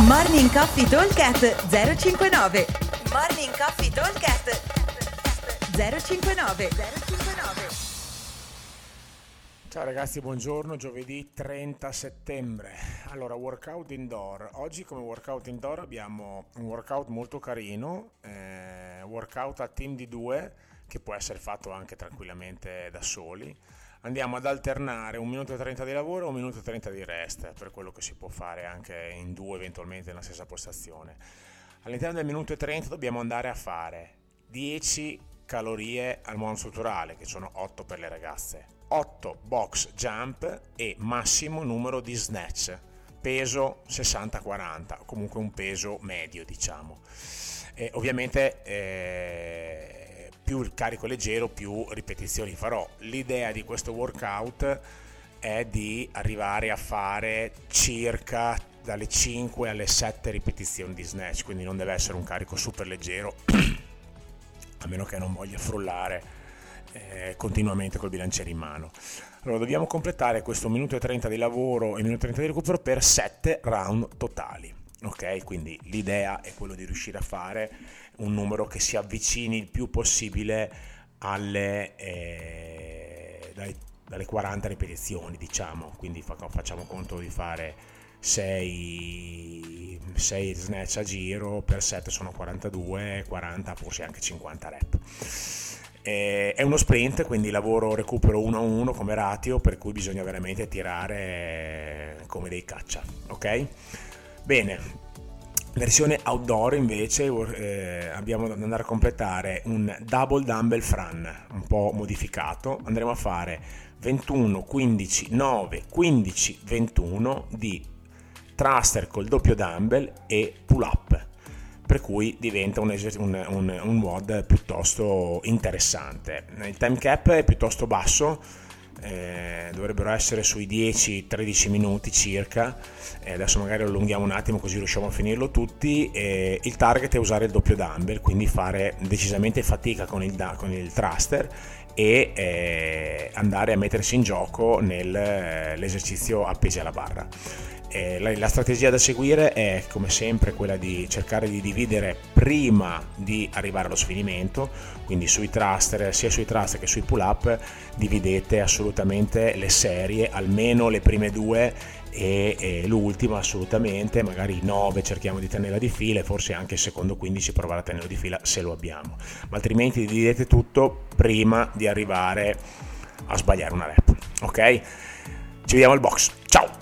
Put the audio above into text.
Morning Coffee Talkcast 059 Morning Coffee Talkcast 059 059 Ciao ragazzi, buongiorno, giovedì 30 settembre. Allora, workout indoor. Oggi come workout indoor abbiamo un workout molto carino, eh, workout a team di due che può essere fatto anche tranquillamente da soli. Andiamo ad alternare un minuto e 30 di lavoro e un minuto e 30 di rest, per quello che si può fare anche in due eventualmente nella stessa postazione. All'interno del minuto e 30 dobbiamo andare a fare 10 calorie al monostrutturale, che sono 8 per le ragazze, 8 box jump e massimo numero di snatch, peso 60-40, comunque un peso medio diciamo. E ovviamente eh, più il carico leggero, più ripetizioni farò. L'idea di questo workout è di arrivare a fare circa dalle 5 alle 7 ripetizioni di snatch, quindi non deve essere un carico super leggero, a meno che non voglia frullare eh, continuamente col bilanciere in mano. Allora dobbiamo completare questo minuto e 30 di lavoro e minuto e 30 di recupero per 7 round totali. Ok, quindi l'idea è quello di riuscire a fare un numero che si avvicini il più possibile alle, eh, dalle, dalle 40 ripetizioni, diciamo, quindi facciamo conto di fare 6, 6 snatch a giro per 7 sono 42, 40, forse anche 50 rep. Eh, è uno sprint, quindi lavoro recupero 1 a 1 come ratio, per cui bisogna veramente tirare come dei caccia, ok? Bene, versione outdoor invece eh, abbiamo da andare a completare un double dumbbell fran un po' modificato. Andremo a fare 21 15 9 15 21 di thruster col doppio dumbbell e pull up per cui diventa un, un, un, un mod piuttosto interessante. Il time cap è piuttosto basso eh, dovrebbero essere sui 10-13 minuti circa, eh, adesso magari allunghiamo un attimo così riusciamo a finirlo tutti, eh, il target è usare il doppio dumbbell, quindi fare decisamente fatica con il, con il thruster e eh, andare a mettersi in gioco nell'esercizio appesi alla barra. Eh, la, la, strategia da seguire è come sempre quella di cercare di dividere prima di arrivare allo sfinimento, quindi sui thruster, sia sui thruster che sui pull up, dividete assolutamente le serie, almeno le prime due e, e l'ultima assolutamente, magari 9 cerchiamo di tenerla di fila e forse anche il secondo 15 provare a tenerlo di fila se lo abbiamo, ma altrimenti dividete tutto prima di arrivare a sbagliare una rep, ok? Ci vediamo al box, ciao!